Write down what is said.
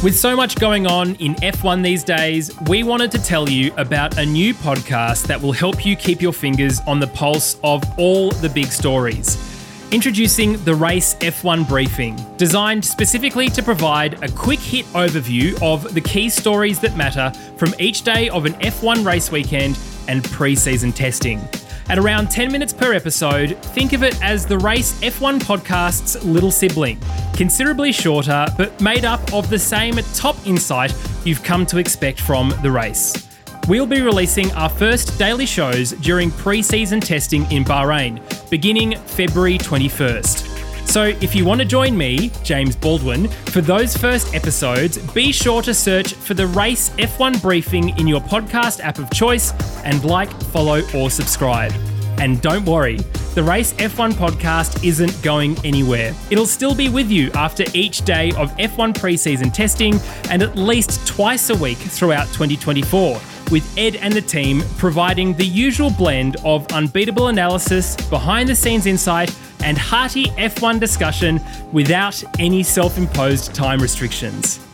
With so much going on in F1 these days, we wanted to tell you about a new podcast that will help you keep your fingers on the pulse of all the big stories. Introducing the Race F1 Briefing, designed specifically to provide a quick hit overview of the key stories that matter from each day of an F1 race weekend and pre season testing. At around 10 minutes per episode, think of it as the Race F1 podcast's little sibling, considerably shorter, but made up of the same top insight you've come to expect from the race. We'll be releasing our first daily shows during pre season testing in Bahrain, beginning February 21st. So if you want to join me, James Baldwin, for those first episodes, be sure to search for the Race F1 Briefing in your podcast app of choice and like, follow, or subscribe. And don't worry, the Race F1 podcast isn't going anywhere. It'll still be with you after each day of F1 preseason testing and at least twice a week throughout 2024 with Ed and the team providing the usual blend of unbeatable analysis, behind the scenes insight, and hearty F1 discussion without any self imposed time restrictions.